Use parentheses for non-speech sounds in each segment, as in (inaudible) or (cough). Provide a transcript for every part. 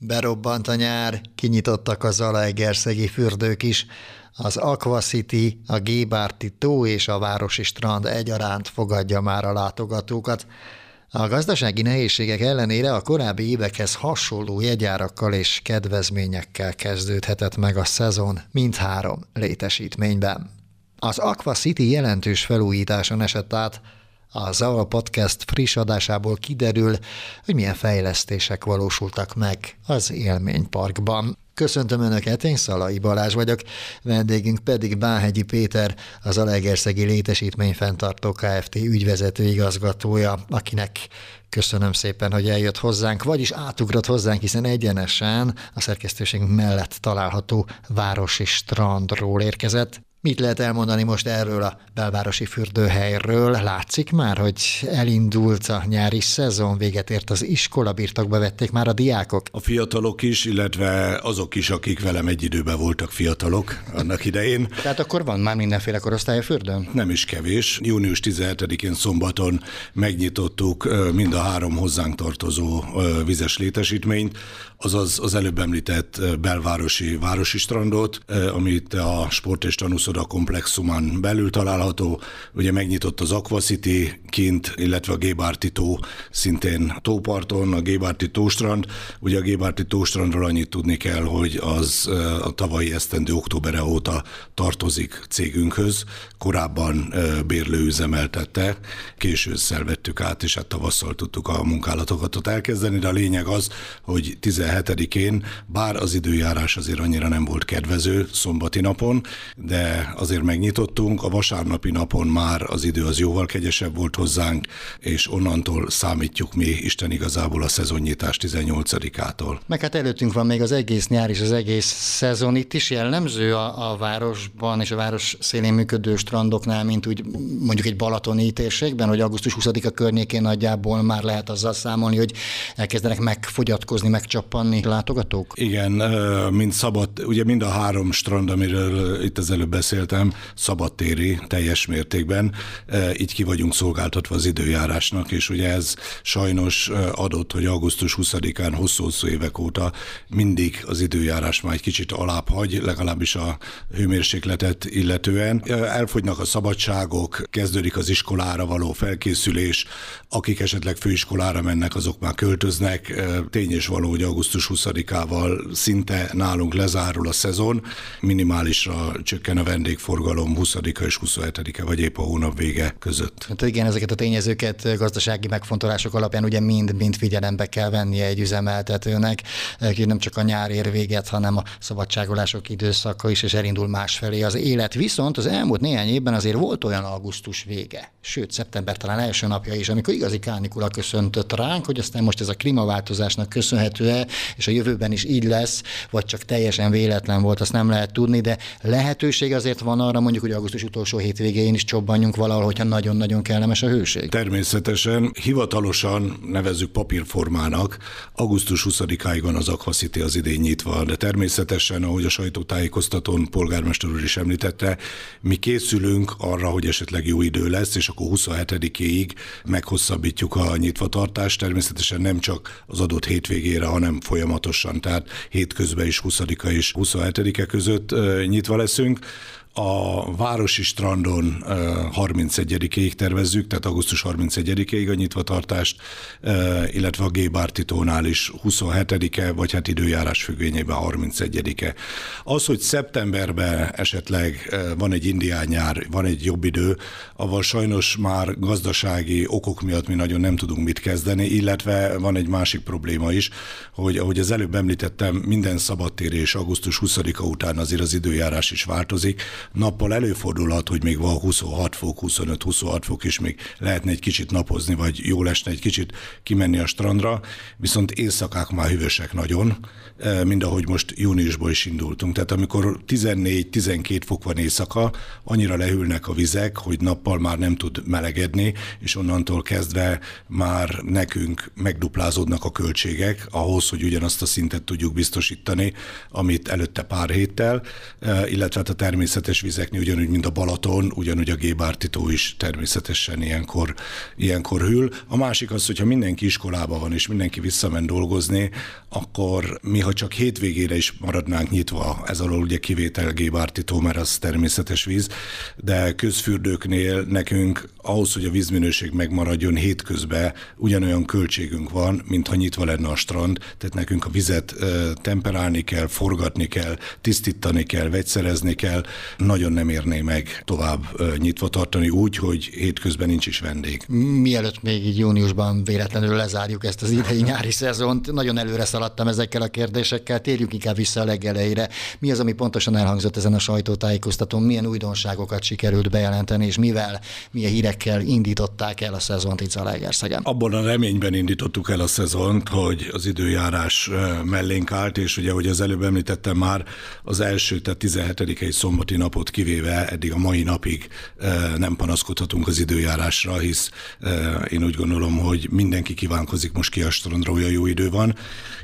Berobbant a nyár, kinyitottak a Zalaegerszegi fürdők is. Az Aqua City, a Gébárti tó és a Városi Strand egyaránt fogadja már a látogatókat. A gazdasági nehézségek ellenére a korábbi évekhez hasonló jegyárakkal és kedvezményekkel kezdődhetett meg a szezon mindhárom létesítményben. Az Aqua City jelentős felújításon esett át, a Zava Podcast friss adásából kiderül, hogy milyen fejlesztések valósultak meg az élményparkban. Köszöntöm Önöket, én Szalai Balázs vagyok, vendégünk pedig Báhegyi Péter, az Alegerszegi Létesítmény Fentartó Kft. ügyvezető igazgatója, akinek köszönöm szépen, hogy eljött hozzánk, vagyis átugrott hozzánk, hiszen egyenesen a szerkesztőségünk mellett található városi strandról érkezett. Mit lehet elmondani most erről a belvárosi fürdőhelyről? Látszik már, hogy elindult a nyári szezon, véget ért az iskola, birtokba vették már a diákok? A fiatalok is, illetve azok is, akik velem egy időben voltak fiatalok annak idején. (laughs) Tehát akkor van már mindenféle korosztály a fürdőn? Nem is kevés. Június 17-én szombaton megnyitottuk mind a három hozzánk tartozó vizes létesítményt, azaz az előbb említett belvárosi városi strandot, amit a Sport és Tanúszoda komplexumán belül található. Ugye megnyitott az Aquacity kint, illetve a Gébárti tó szintén tóparton, a Gébárti tóstrand. Ugye a Gébárti tóstrandról annyit tudni kell, hogy az a tavalyi esztendő októbere óta tartozik cégünkhöz. Korábban bérlő üzemeltette, késő vettük át, és hát tavasszal tudtuk a munkálatokat ott elkezdeni, de a lényeg az, hogy 17-én, bár az időjárás azért annyira nem volt kedvező szombati napon, de azért megnyitottunk. A vasárnapi napon már az idő az jóval kegyesebb volt hozzánk, és onnantól számítjuk mi Isten igazából a szezonnyitás 18-ától. Meg hát előttünk van még az egész nyár és az egész szezon. Itt is jellemző a, a városban és a város szélén működő strandoknál, mint úgy mondjuk egy balatoni térségben, hogy augusztus 20-a környékén nagyjából már lehet azzal számolni, hogy elkezdenek megfogyatkozni, megcsappanni látogatók? Igen, mint szabad, ugye mind a három strand, amiről itt az előbb beszéltem, szabadtéri teljes mértékben, így ki vagyunk szolgáltatva az időjárásnak, és ugye ez sajnos adott, hogy augusztus 20-án hosszú-hosszú évek óta mindig az időjárás már egy kicsit alább hagy, legalábbis a hőmérsékletet illetően. Elfogynak a szabadságok, kezdődik az iskolára való felkészülés, akik esetleg főiskolára mennek, azok már költöznek. Tény és való, hogy augusztus 20-ával szinte nálunk lezárul a szezon, minimálisra csökken a vendégforgalom 20 és 27-e, vagy épp a hónap vége között. Hát igen, ezeket a tényezőket gazdasági megfontolások alapján ugye mind-mind figyelembe kell vennie egy üzemeltetőnek, hogy nem csak a nyár ér véget, hanem a szabadságolások időszaka is, és elindul másfelé az élet. Viszont az elmúlt néhány évben azért volt olyan augusztus vége, sőt, szeptember talán első napja is, amikor igazi kánikula köszöntött ránk, hogy aztán most ez a klímaváltozásnak köszönhető-e, és a jövőben is így lesz, vagy csak teljesen véletlen volt, azt nem lehet tudni, de lehetőség azért van arra, mondjuk, hogy augusztus utolsó hétvégén is csobbanjunk valahol, hogyha nagyon-nagyon kellemes a hőség. Természetesen, hivatalosan nevezzük papírformának, augusztus 20-áig van az Aquacity az idén nyitva, de természetesen, ahogy a sajtótájékoztatón polgármester úr is említette, mi készülünk arra, hogy esetleg jó idő lesz, és akkor 27-ig meghosszabbítjuk a nyitvatartást, természetesen nem csak az adott hétvégére, hanem folyamatosan, tehát hétközben is 20-a és 27-e között nyitva leszünk. A Városi Strandon 31-ig tervezzük, tehát augusztus 31-ig a nyitvatartást, illetve a Gébártitónál is 27-e, vagy hát időjárás függvényében 31-e. Az, hogy szeptemberben esetleg van egy indián nyár, van egy jobb idő, avval sajnos már gazdasági okok miatt mi nagyon nem tudunk mit kezdeni, illetve van egy másik probléma is, hogy ahogy az előbb említettem, minden szabadtér és augusztus 20-a után azért az időjárás is változik, nappal előfordulhat, hogy még van 26 fok, 25-26 fok, és még lehetne egy kicsit napozni, vagy jó lesne egy kicsit kimenni a strandra, viszont éjszakák már hűvösek nagyon, eh, mind ahogy most júniusból is indultunk. Tehát amikor 14-12 fok van éjszaka, annyira lehűlnek a vizek, hogy nappal már nem tud melegedni, és onnantól kezdve már nekünk megduplázódnak a költségek ahhoz, hogy ugyanazt a szintet tudjuk biztosítani, amit előtte pár héttel, eh, illetve hát a természet természetes vizeknél, ugyanúgy, mint a Balaton, ugyanúgy a Gébártitó is természetesen ilyenkor, ilyenkor hűl. A másik az, hogyha mindenki iskolában van, és mindenki visszamen dolgozni, akkor mi, ha csak hétvégére is maradnánk nyitva, ez alól ugye kivétel Gébártitó, mert az természetes víz, de közfürdőknél nekünk ahhoz, hogy a vízminőség megmaradjon hétközben, ugyanolyan költségünk van, mint ha nyitva lenne a strand, tehát nekünk a vizet temperálni kell, forgatni kell, tisztítani kell, vegyszerezni kell, nagyon nem érné meg tovább nyitva tartani úgy, hogy hétközben nincs is vendég. Mielőtt még így júniusban véletlenül lezárjuk ezt az idei nyári szezont, nagyon előre szaladtam ezekkel a kérdésekkel, térjünk inkább vissza a legelejére. Mi az, ami pontosan elhangzott ezen a sajtótájékoztatón, milyen újdonságokat sikerült bejelenteni, és mivel, milyen hírekkel indították el a szezont itt Zalaegerszegen? Abban a reményben indítottuk el a szezont, hogy az időjárás mellénk állt, és ugye, hogy az előbb említettem már, az első, tehát 17 szombati napot kivéve eddig a mai napig nem panaszkodhatunk az időjárásra, hisz én úgy gondolom, hogy mindenki kívánkozik most ki a strandra, olyan jó idő van.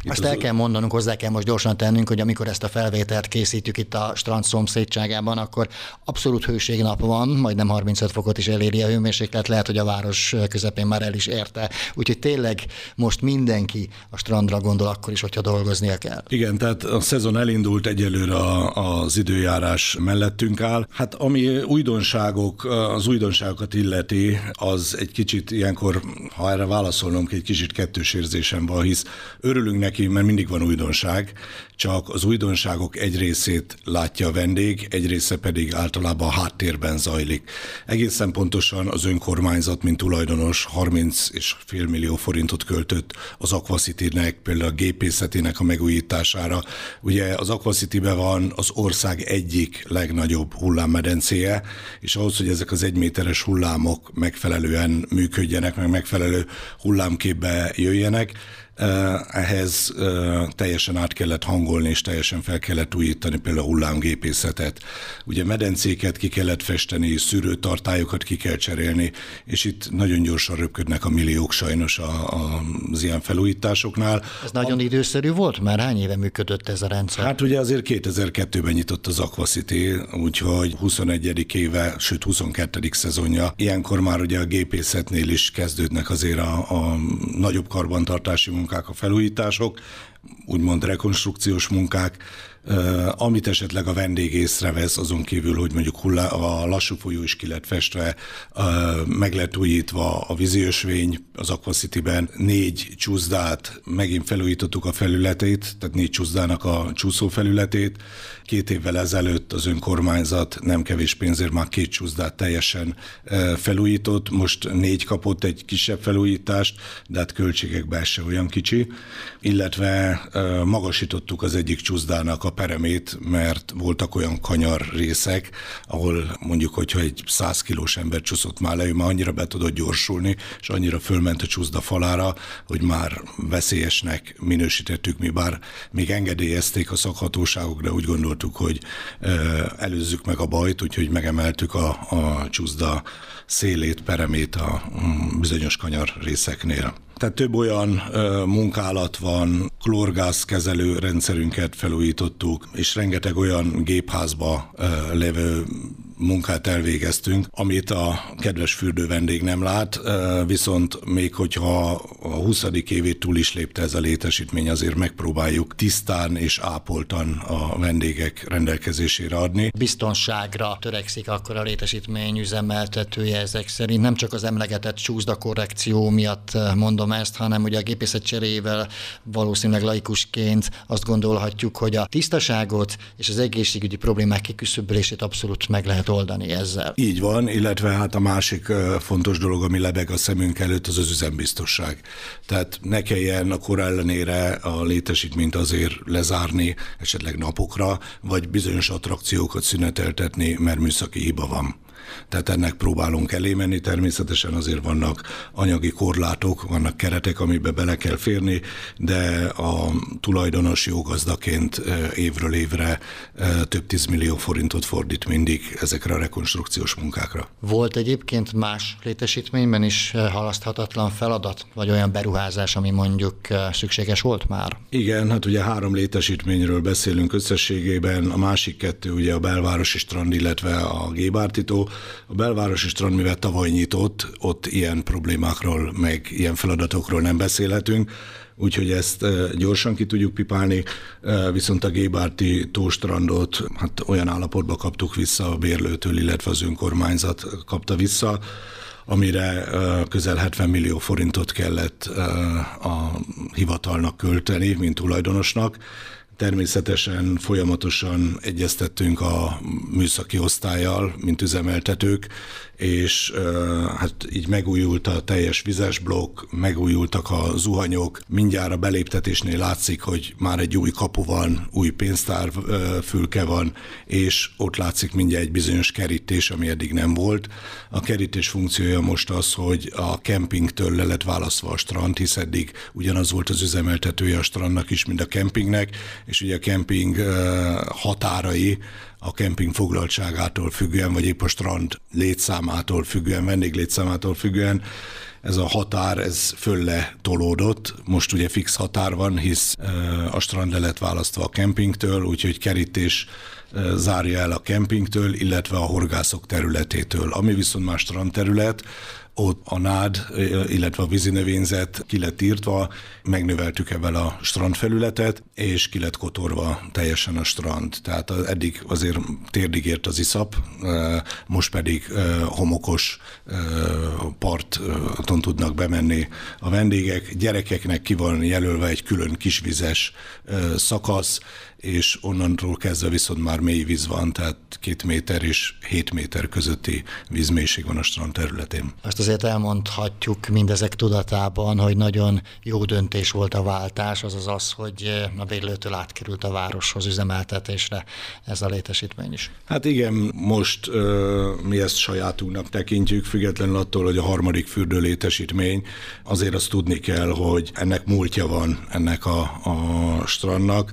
Itt Azt az... el kell mondanunk, hozzá kell most gyorsan tennünk, hogy amikor ezt a felvételt készítjük itt a strand szomszédságában, akkor abszolút hőségnap van, majdnem 35 fokot is eléri a hőmérséklet, lehet, hogy a város közepén már el is érte. Úgyhogy tényleg most mindenki a strandra gondol akkor is, hogyha dolgoznia kell. Igen, tehát a szezon elindult egyelőre az időjárás mellettünk áll. Hát ami újdonságok, az újdonságokat illeti, az egy kicsit ilyenkor, ha erre válaszolnom, egy kicsit kettős érzésem van, hisz örülünk neki, mert mindig van újdonság, csak az újdonságok egy részét látja a vendég, egy része pedig általában a háttérben zajlik. Egészen pontosan az önkormányzat, mint tulajdonos 30 és fél millió forintot költött az Aquacity-nek, például a gépészetének a megújítására. Ugye az Aquacity-be van az ország egyik legnagyobb hullámmedencéje, és ahhoz, hogy ezek az egyméteres hullámok megfelelően működjenek, meg megfelelő hullámképbe jöjjenek, ehhez teljesen át kellett hangolni, és teljesen fel kellett újítani például a hullámgépészetet. Ugye medencéket ki kellett festeni, szűrőtartályokat ki kell cserélni, és itt nagyon gyorsan röpködnek a milliók sajnos a, a, az ilyen felújításoknál. Ez nagyon a... időszerű volt? Már hány éve működött ez a rendszer? Hát ugye azért 2002-ben nyitott az Aquacity, úgyhogy 21. éve, sőt 22. szezonja. Ilyenkor már ugye a gépészetnél is kezdődnek azért a, a nagyobb karbantartási munkák, a felújítások, úgymond rekonstrukciós munkák, amit esetleg a vendég észrevesz, azon kívül, hogy mondjuk hullá, a lassú folyó is ki lett festve, meg lett újítva a víziösvény az Aquacity-ben, négy csúszdát, megint felújítottuk a felületét, tehát négy csúszdának a csúszó felületét. Két évvel ezelőtt az önkormányzat nem kevés pénzért már két csúszdát teljesen felújított, most négy kapott egy kisebb felújítást, de hát költségekben se olyan kicsi, illetve magasítottuk az egyik csúszdának a peremét, mert voltak olyan kanyar részek, ahol mondjuk, hogyha egy 100 kilós ember csúszott már le, ő már annyira be tudott gyorsulni, és annyira fölment a csúszda falára, hogy már veszélyesnek minősítettük mi, bár még engedélyezték a szakhatóságok, de úgy gondoltuk, hogy előzzük meg a bajt, úgyhogy megemeltük a, a csúszda szélét, peremét a mm, bizonyos kanyar részeknél. Tehát több olyan ö, munkálat van, klórgázkezelő rendszerünket felújítottuk, és rengeteg olyan gépházba ö, lévő munkát elvégeztünk, amit a kedves fürdő vendég nem lát, viszont még hogyha a 20. évét túl is lépte ez a létesítmény, azért megpróbáljuk tisztán és ápoltan a vendégek rendelkezésére adni. Biztonságra törekszik akkor a létesítmény üzemeltetője ezek szerint. Nem csak az emlegetett csúszda korrekció miatt mondom ezt, hanem ugye a gépészet cserével valószínűleg laikusként azt gondolhatjuk, hogy a tisztaságot és az egészségügyi problémák kiküszöbölését abszolút meg lehet oldani ezzel. Így van, illetve hát a másik fontos dolog, ami lebeg a szemünk előtt, az az üzembiztosság. Tehát ne kelljen a kor ellenére a létesítményt azért lezárni, esetleg napokra, vagy bizonyos attrakciókat szüneteltetni, mert műszaki hiba van. Tehát ennek próbálunk elé menni, természetesen azért vannak anyagi korlátok, vannak keretek, amiben bele kell férni, de a tulajdonos jógazdaként évről évre több tízmillió forintot fordít mindig ezekre a rekonstrukciós munkákra. Volt egyébként más létesítményben is halaszthatatlan feladat, vagy olyan beruházás, ami mondjuk szükséges volt már? Igen, hát ugye három létesítményről beszélünk összességében, a másik kettő ugye a belvárosi strand, illetve a Gébártító. A belvárosi strand, mivel tavaly nyitott, ott ilyen problémákról, meg ilyen feladatokról nem beszélhetünk, úgyhogy ezt gyorsan ki tudjuk pipálni, viszont a Gébárti tóstrandot hát olyan állapotba kaptuk vissza a bérlőtől, illetve az önkormányzat kapta vissza, amire közel 70 millió forintot kellett a hivatalnak költeni, mint tulajdonosnak. Természetesen folyamatosan egyeztettünk a műszaki osztályjal, mint üzemeltetők, és hát így megújult a teljes vizes blokk, megújultak a zuhanyok, mindjárt a beléptetésnél látszik, hogy már egy új kapu van, új pénztárfülke van, és ott látszik mindjárt egy bizonyos kerítés, ami eddig nem volt. A kerítés funkciója most az, hogy a kempingtől le lett választva a strand, hisz eddig ugyanaz volt az üzemeltetője a strandnak is, mint a kempingnek, és ugye a kemping határai a kemping foglaltságától függően, vagy épp a strand létszámától függően, vendéglétszámától függően, ez a határ, ez fölle tolódott. Most ugye fix határ van, hisz a strand le lett választva a kempingtől, úgyhogy kerítés zárja el a kempingtől, illetve a horgászok területétől. Ami viszont más strand terület, ott a nád, illetve a vízinövényzet ki lett írtva, megnöveltük ebben a strandfelületet, és ki lett kotorva teljesen a strand. Tehát eddig azért térdig ért az iszap, most pedig homokos parton tudnak bemenni a vendégek. Gyerekeknek ki van jelölve egy külön kisvizes szakasz, és onnantól kezdve viszont már mély víz van, tehát két méter és hét méter közötti vízmélység van a strand területén. Azt azért elmondhatjuk mindezek tudatában, hogy nagyon jó döntés volt a váltás, azaz az, hogy a Vérlőtől átkerült a városhoz üzemeltetésre ez a létesítmény is. Hát igen, most uh, mi ezt sajátunknak tekintjük, függetlenül attól, hogy a harmadik fürdő létesítmény, azért azt tudni kell, hogy ennek múltja van ennek a, a strandnak,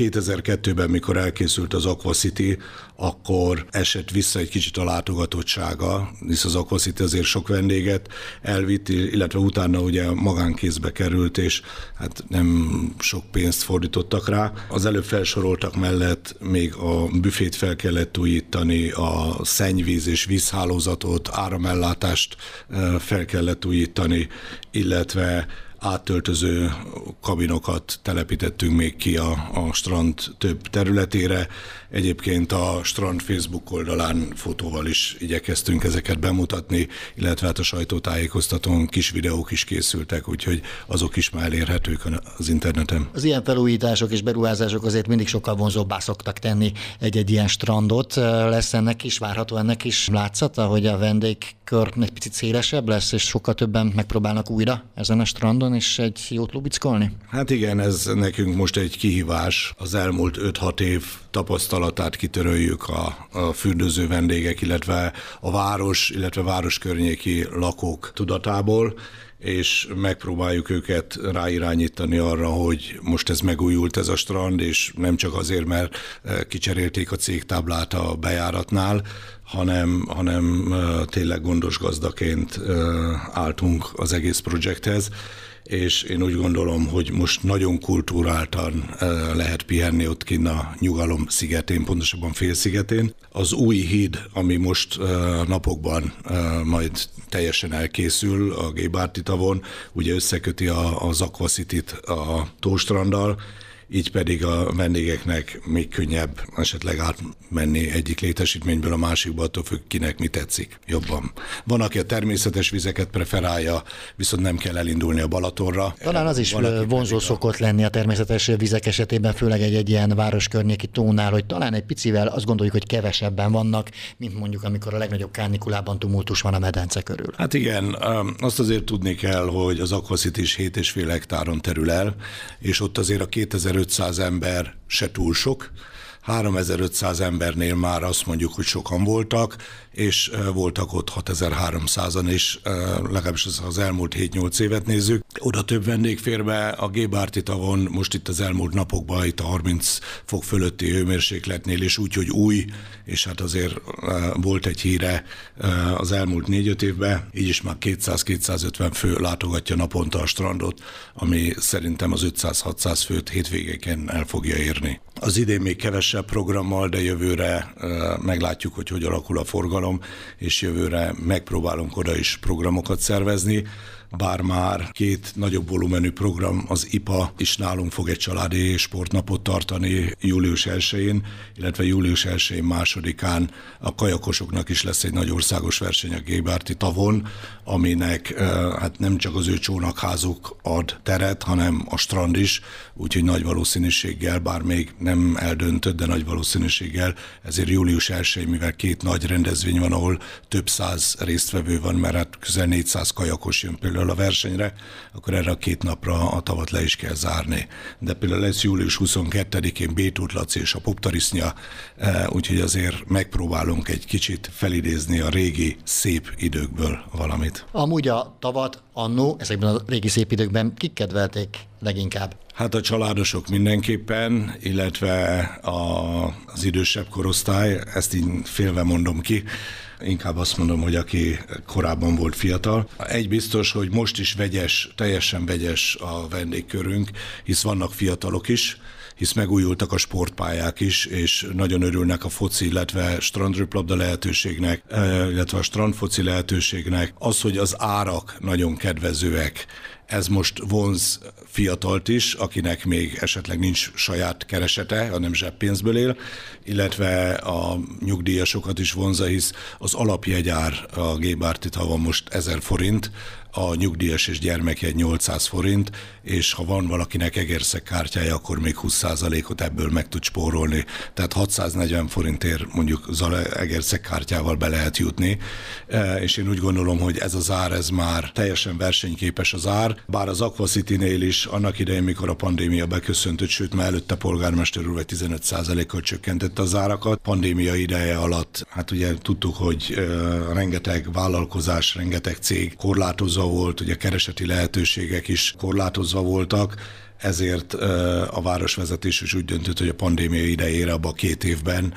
2002-ben, mikor elkészült az Aqua City, akkor esett vissza egy kicsit a látogatottsága, hisz az Aqua City azért sok vendéget elvitt, illetve utána ugye magánkézbe került, és hát nem sok pénzt fordítottak rá. Az előbb felsoroltak mellett még a büfét fel kellett újítani, a szennyvíz és vízhálózatot, áramellátást eh, fel kellett újítani, illetve áttöltöző kabinokat telepítettünk még ki a, a strand több területére. Egyébként a strand Facebook oldalán fotóval is igyekeztünk ezeket bemutatni, illetve hát a sajtótájékoztatón kis videók is készültek, úgyhogy azok is már elérhetők az interneten. Az ilyen felújítások és beruházások azért mindig sokkal vonzóbbá szoktak tenni egy-egy ilyen strandot. Lesz ennek is, várható ennek is látszata, hogy a vendégkör egy picit szélesebb lesz, és sokkal többen megpróbálnak újra ezen a strandon is egy jót lubickolni? Hát igen, ez nekünk most egy kihívás. Az elmúlt 5-6 év tapasztalatát kitöröljük a, a fürdőző vendégek, illetve a város, illetve város környéki lakók tudatából, és megpróbáljuk őket ráirányítani arra, hogy most ez megújult ez a strand, és nem csak azért, mert eh, kicserélték a cégtáblát a bejáratnál, hanem, hanem eh, tényleg gondos gazdaként eh, álltunk az egész projekthez és én úgy gondolom, hogy most nagyon kultúráltan lehet pihenni ott kinn a nyugalom szigetén, pontosabban félszigetén. Az új híd, ami most napokban majd teljesen elkészül a Gébárti tavon, ugye összeköti az Aquacity-t a tóstranddal, így pedig a vendégeknek még könnyebb esetleg átmenni egyik létesítményből a másikba, attól függ, kinek mi tetszik jobban. Van, aki a természetes vizeket preferálja, viszont nem kell elindulni a Balatonra. Talán az is vonzó a... szokott lenni a természetes vizek esetében, főleg egy, egy ilyen városkörnyéki tónál, hogy talán egy picivel azt gondoljuk, hogy kevesebben vannak, mint mondjuk amikor a legnagyobb kánikulában tumultus van a medence körül. Hát igen, azt azért tudni kell, hogy az Aquacity is 7,5 hektáron terül el, és ott azért a 2000 1500 ember se túl sok, 3500 embernél már azt mondjuk, hogy sokan voltak, és voltak ott 6300-an is, legalábbis az elmúlt 7-8 évet nézzük. Oda több vendég fér be a Gébárti tavon, most itt az elmúlt napokban itt a 30 fok fölötti hőmérsékletnél, és úgy, hogy új, és hát azért volt egy híre az elmúlt 4-5 évben, így is már 200-250 fő látogatja naponta a strandot, ami szerintem az 500-600 főt hétvégeken el fogja érni. Az idén még kevesebb programmal, de jövőre meglátjuk, hogy hogy alakul a forgalom, és jövőre megpróbálunk oda is programokat szervezni bár már két nagyobb volumenű program, az IPA is nálunk fog egy családi sportnapot tartani július 1-én, illetve július 1-én másodikán. A kajakosoknak is lesz egy nagy országos verseny a Gébárti tavon, aminek hát nem csak az ő csónakházuk ad teret, hanem a strand is, úgyhogy nagy valószínűséggel, bár még nem eldöntött, de nagy valószínűséggel, ezért július 1 mivel két nagy rendezvény van, ahol több száz résztvevő van, mert hát közel 400 kajakos jön például erről a versenyre, akkor erre a két napra a tavat le is kell zárni. De például lesz július 22-én Bétút Laci és a Poptarisznya, e, úgyhogy azért megpróbálunk egy kicsit felidézni a régi szép időkből valamit. Amúgy a tavat annó, ezekben a régi szép időkben kik kedvelték leginkább? Hát a családosok mindenképpen, illetve a, az idősebb korosztály, ezt így félve mondom ki, inkább azt mondom, hogy aki korábban volt fiatal. Egy biztos, hogy most is vegyes, teljesen vegyes a vendégkörünk, hisz vannak fiatalok is, hisz megújultak a sportpályák is, és nagyon örülnek a foci, illetve strandröplabda lehetőségnek, eh, illetve a strandfoci lehetőségnek. Az, hogy az árak nagyon kedvezőek, ez most vonz fiatalt is, akinek még esetleg nincs saját keresete, hanem zseppénzből él, illetve a nyugdíjasokat is vonza, hisz az alapjegyár a Gébárti van most 1000 forint, a nyugdíjas és gyermekjegy 800 forint, és ha van valakinek egerszeg kártyája, akkor még 20%-ot ebből meg tud spórolni. Tehát 640 forintért mondjuk egerszeg kártyával be lehet jutni, e, és én úgy gondolom, hogy ez az ár, ez már teljesen versenyképes az ár, bár az Aquacity-nél is annak idején, mikor a pandémia beköszöntött, sőt, már előtte polgármester úr 15%-kal csökkentette az árakat. Pandémia ideje alatt, hát ugye tudtuk, hogy uh, rengeteg vállalkozás, rengeteg cég korlátozva volt, ugye kereseti lehetőségek is korlátozva voltak, ezért a városvezetés is úgy döntött, hogy a pandémia idejére abban a két évben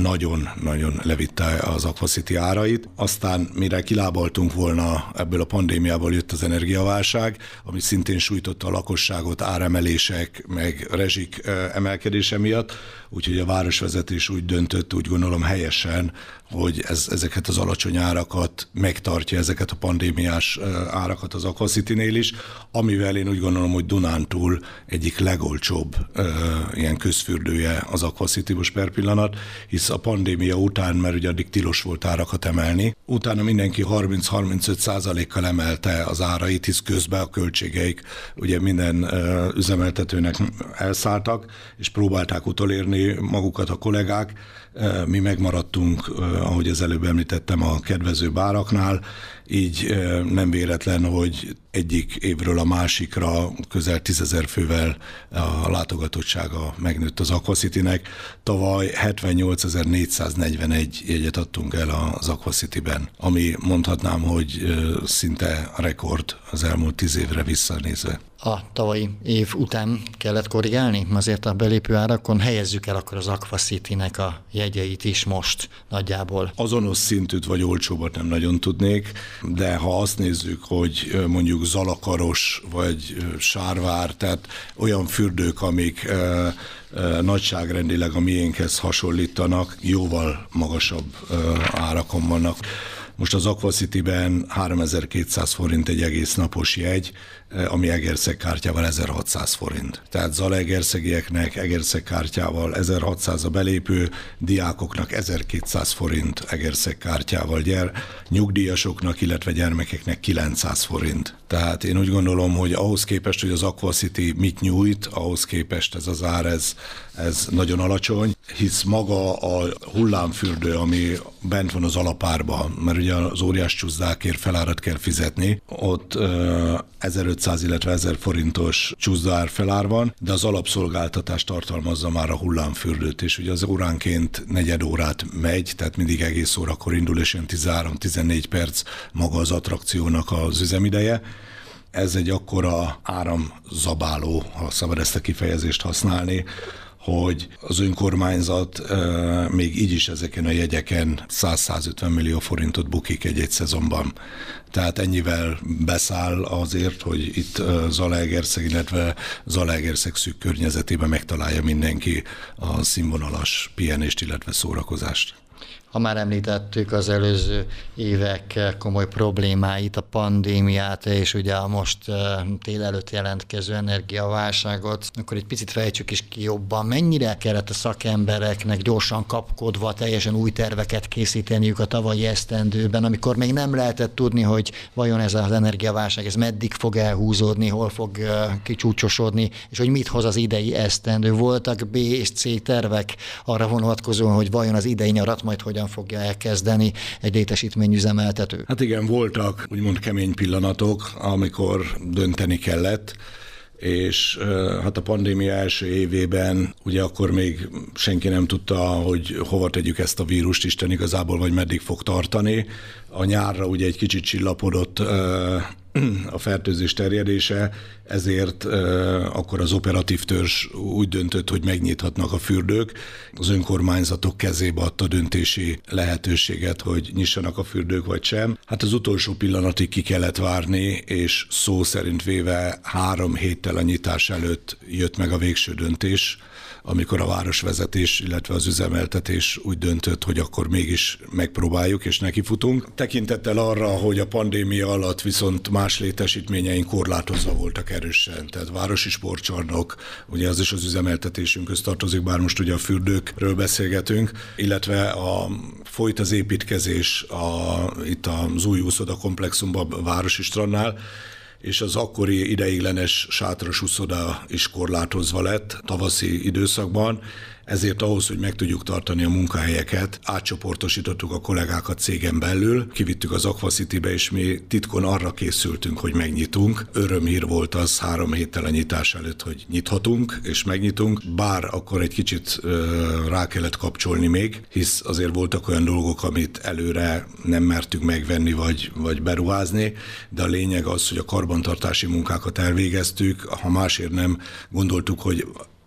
nagyon-nagyon levitte az Aquacity árait. Aztán mire kilábaltunk volna ebből a pandémiából jött az energiaválság, ami szintén sújtotta a lakosságot áremelések, meg rezsik emelkedése miatt, úgyhogy a városvezetés úgy döntött, úgy gondolom helyesen, hogy ez, ezeket az alacsony árakat megtartja, ezeket a pandémiás árakat az Aquacity-nél is, amivel én úgy gondolom, hogy Dunántúl egyik legolcsóbb ö, ilyen közfürdője az Aquacity most per pillanat, hisz a pandémia után, mert ugye addig tilos volt árakat emelni, utána mindenki 30-35 százalékkal emelte az árait, hisz közben a költségeik ugye minden ö, üzemeltetőnek elszálltak, és próbálták utolérni magukat a kollégák, mi megmaradtunk, ahogy az előbb említettem, a kedvező báraknál, így nem véletlen, hogy egyik évről a másikra közel tízezer fővel a látogatottsága megnőtt az Aquacity-nek. Tavaly 78.441 jegyet adtunk el az Aquacity-ben, ami mondhatnám, hogy szinte rekord az elmúlt tíz évre visszanézve a tavalyi év után kellett korrigálni? Azért a belépő árakon helyezzük el akkor az Aquacity-nek a jegyeit is most nagyjából. Azonos szintűt vagy olcsóbbat nem nagyon tudnék, de ha azt nézzük, hogy mondjuk Zalakaros vagy Sárvár, tehát olyan fürdők, amik nagyságrendileg a miénkhez hasonlítanak, jóval magasabb árakon vannak. Most az Aquacity-ben 3200 forint egy egész napos jegy, ami Egerszeg kártyával 1600 forint. Tehát Zalaegerszegieknek Egerszeg kártyával 1600 a belépő, diákoknak 1200 forint Egerszeg kártyával gyere, nyugdíjasoknak, illetve gyermekeknek 900 forint. Tehát én úgy gondolom, hogy ahhoz képest, hogy az Aquacity mit nyújt, ahhoz képest ez az ár, ez, ez nagyon alacsony, hisz maga a hullámfürdő, ami bent van az alapárban, mert ugye az óriás csúszdákért felárat kell fizetni, ott 1500 1500, illetve 1000 forintos csúszdaár felár van, de az alapszolgáltatás tartalmazza már a hullámfürdőt, és ugye az óránként negyed órát megy, tehát mindig egész órakor indul, és ilyen 13-14 perc maga az attrakciónak az üzemideje. Ez egy akkora áramzabáló, ha szabad ezt a kifejezést használni, hogy az önkormányzat még így is ezeken a jegyeken 100-150 millió forintot bukik egy-egy szezonban. Tehát ennyivel beszáll azért, hogy itt Zalaegerszeg, illetve Zalaegerszeg szűk környezetében megtalálja mindenki a színvonalas pihenést, illetve szórakozást. Ha már említettük az előző évek komoly problémáit, a pandémiát és ugye a most tél előtt jelentkező energiaválságot, akkor egy picit fejtsük is ki jobban. Mennyire kellett a szakembereknek gyorsan kapkodva teljesen új terveket készíteniük a tavalyi esztendőben, amikor még nem lehetett tudni, hogy vajon ez az energiaválság, ez meddig fog elhúzódni, hol fog kicsúcsosodni, és hogy mit hoz az idei esztendő. Voltak B és C tervek arra vonatkozóan, hogy vajon az idei nyarat majd hogyan hogyan fogja elkezdeni egy létesítményüzemeltető? Hát igen, voltak úgymond kemény pillanatok, amikor dönteni kellett, és hát a pandémia első évében ugye akkor még senki nem tudta, hogy hova tegyük ezt a vírust, Isten igazából, vagy meddig fog tartani. A nyárra ugye egy kicsit csillapodott a fertőzés terjedése, ezért akkor az operatív törzs úgy döntött, hogy megnyithatnak a fürdők. Az önkormányzatok kezébe adta döntési lehetőséget, hogy nyissanak a fürdők vagy sem. Hát az utolsó pillanatig ki kellett várni, és szó szerint véve három héttel a nyitás előtt jött meg a végső döntés amikor a városvezetés, illetve az üzemeltetés úgy döntött, hogy akkor mégis megpróbáljuk és nekifutunk. Tekintettel arra, hogy a pandémia alatt viszont más létesítményeink korlátozva voltak erősen, tehát városi sportcsarnok, ugye az is az üzemeltetésünkhöz tartozik, bár most ugye a fürdőkről beszélgetünk, illetve a folyt az építkezés a, itt az új úszoda komplexumban, a városi strandnál, és az akkori ideiglenes sátras uszoda is korlátozva lett tavaszi időszakban, ezért ahhoz, hogy meg tudjuk tartani a munkahelyeket, átcsoportosítottuk a kollégákat cégen belül, kivittük az Aquacity-be, és mi titkon arra készültünk, hogy megnyitunk. Örömhír volt az három héttel a nyitás előtt, hogy nyithatunk, és megnyitunk, bár akkor egy kicsit ö, rá kellett kapcsolni még, hisz azért voltak olyan dolgok, amit előre nem mertünk megvenni, vagy, vagy beruházni, de a lényeg az, hogy a karbantartási munkákat elvégeztük, ha másért nem gondoltuk, hogy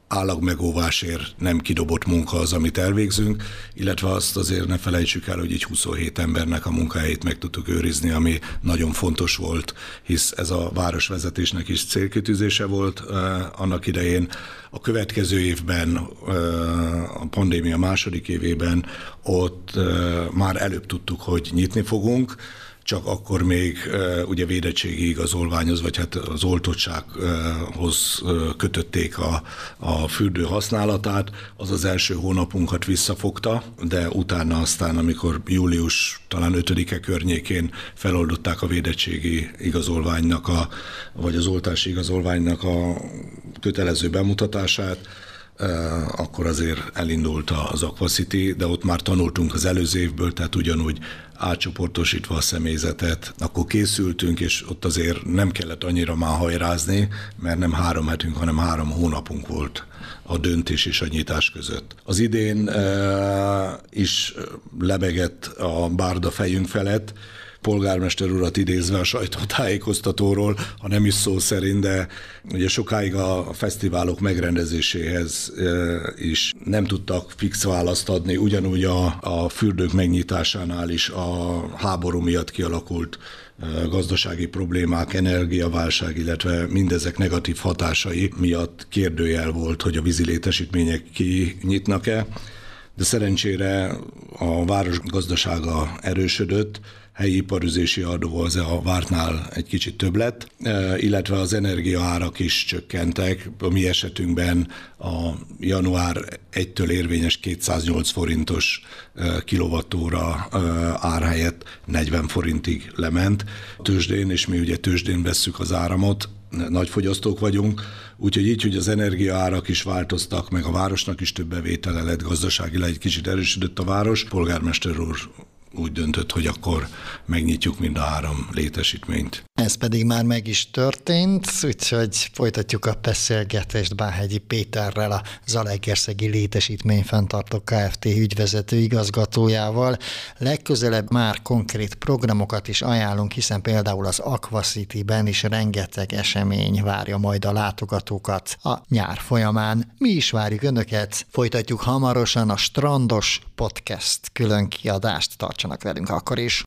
állagmegóvásért nem kidobott munka az, amit elvégzünk, illetve azt azért ne felejtsük el, hogy így 27 embernek a munkáját meg tudtuk őrizni, ami nagyon fontos volt, hisz ez a városvezetésnek is célkitűzése volt uh, annak idején. A következő évben, uh, a pandémia második évében ott uh, már előbb tudtuk, hogy nyitni fogunk, csak akkor még ugye védettségi igazolványhoz, vagy hát az oltottsághoz kötötték a, a fürdő használatát. Az az első hónapunkat visszafogta, de utána aztán, amikor július talán 5-e környékén feloldották a védettségi igazolványnak, a, vagy az oltási igazolványnak a kötelező bemutatását, akkor azért elindult az Aquacity, de ott már tanultunk az előző évből, tehát ugyanúgy átcsoportosítva a személyzetet, akkor készültünk, és ott azért nem kellett annyira már hajrázni, mert nem három hetünk, hanem három hónapunk volt a döntés és a nyitás között. Az idén e, is lebegett a bárda fejünk felett, polgármester urat idézve a sajtótájékoztatóról, ha nem is szó szerint, de ugye sokáig a fesztiválok megrendezéséhez is nem tudtak fix választ adni, ugyanúgy a, a fürdők megnyitásánál is a háború miatt kialakult gazdasági problémák, energiaválság, illetve mindezek negatív hatásai miatt kérdőjel volt, hogy a vízi létesítmények kinyitnak-e, de szerencsére a város gazdasága erősödött, helyi iparüzési adó az a vártnál egy kicsit több lett, e, illetve az energiaárak is csökkentek. A mi esetünkben a január 1-től érvényes 208 forintos e, kilovattóra e, ár helyett 40 forintig lement tőzsdén, és mi ugye tőzsdén vesszük az áramot, nagy fogyasztók vagyunk, úgyhogy így, hogy az energiaárak is változtak, meg a városnak is több bevétele lett gazdaságilag, egy kicsit erősödött a város. Polgármester úr úgy döntött, hogy akkor megnyitjuk mind a három létesítményt. Ez pedig már meg is történt, úgyhogy folytatjuk a beszélgetést Báhegyi Péterrel, a Zalegerszegi Létesítmény Fentartó Kft. ügyvezető igazgatójával. Legközelebb már konkrét programokat is ajánlunk, hiszen például az Aquacity-ben is rengeteg esemény várja majd a látogatókat a nyár folyamán. Mi is várjuk Önöket, folytatjuk hamarosan a Strandos Podcast külön kiadást, tartsanak velünk akkor is.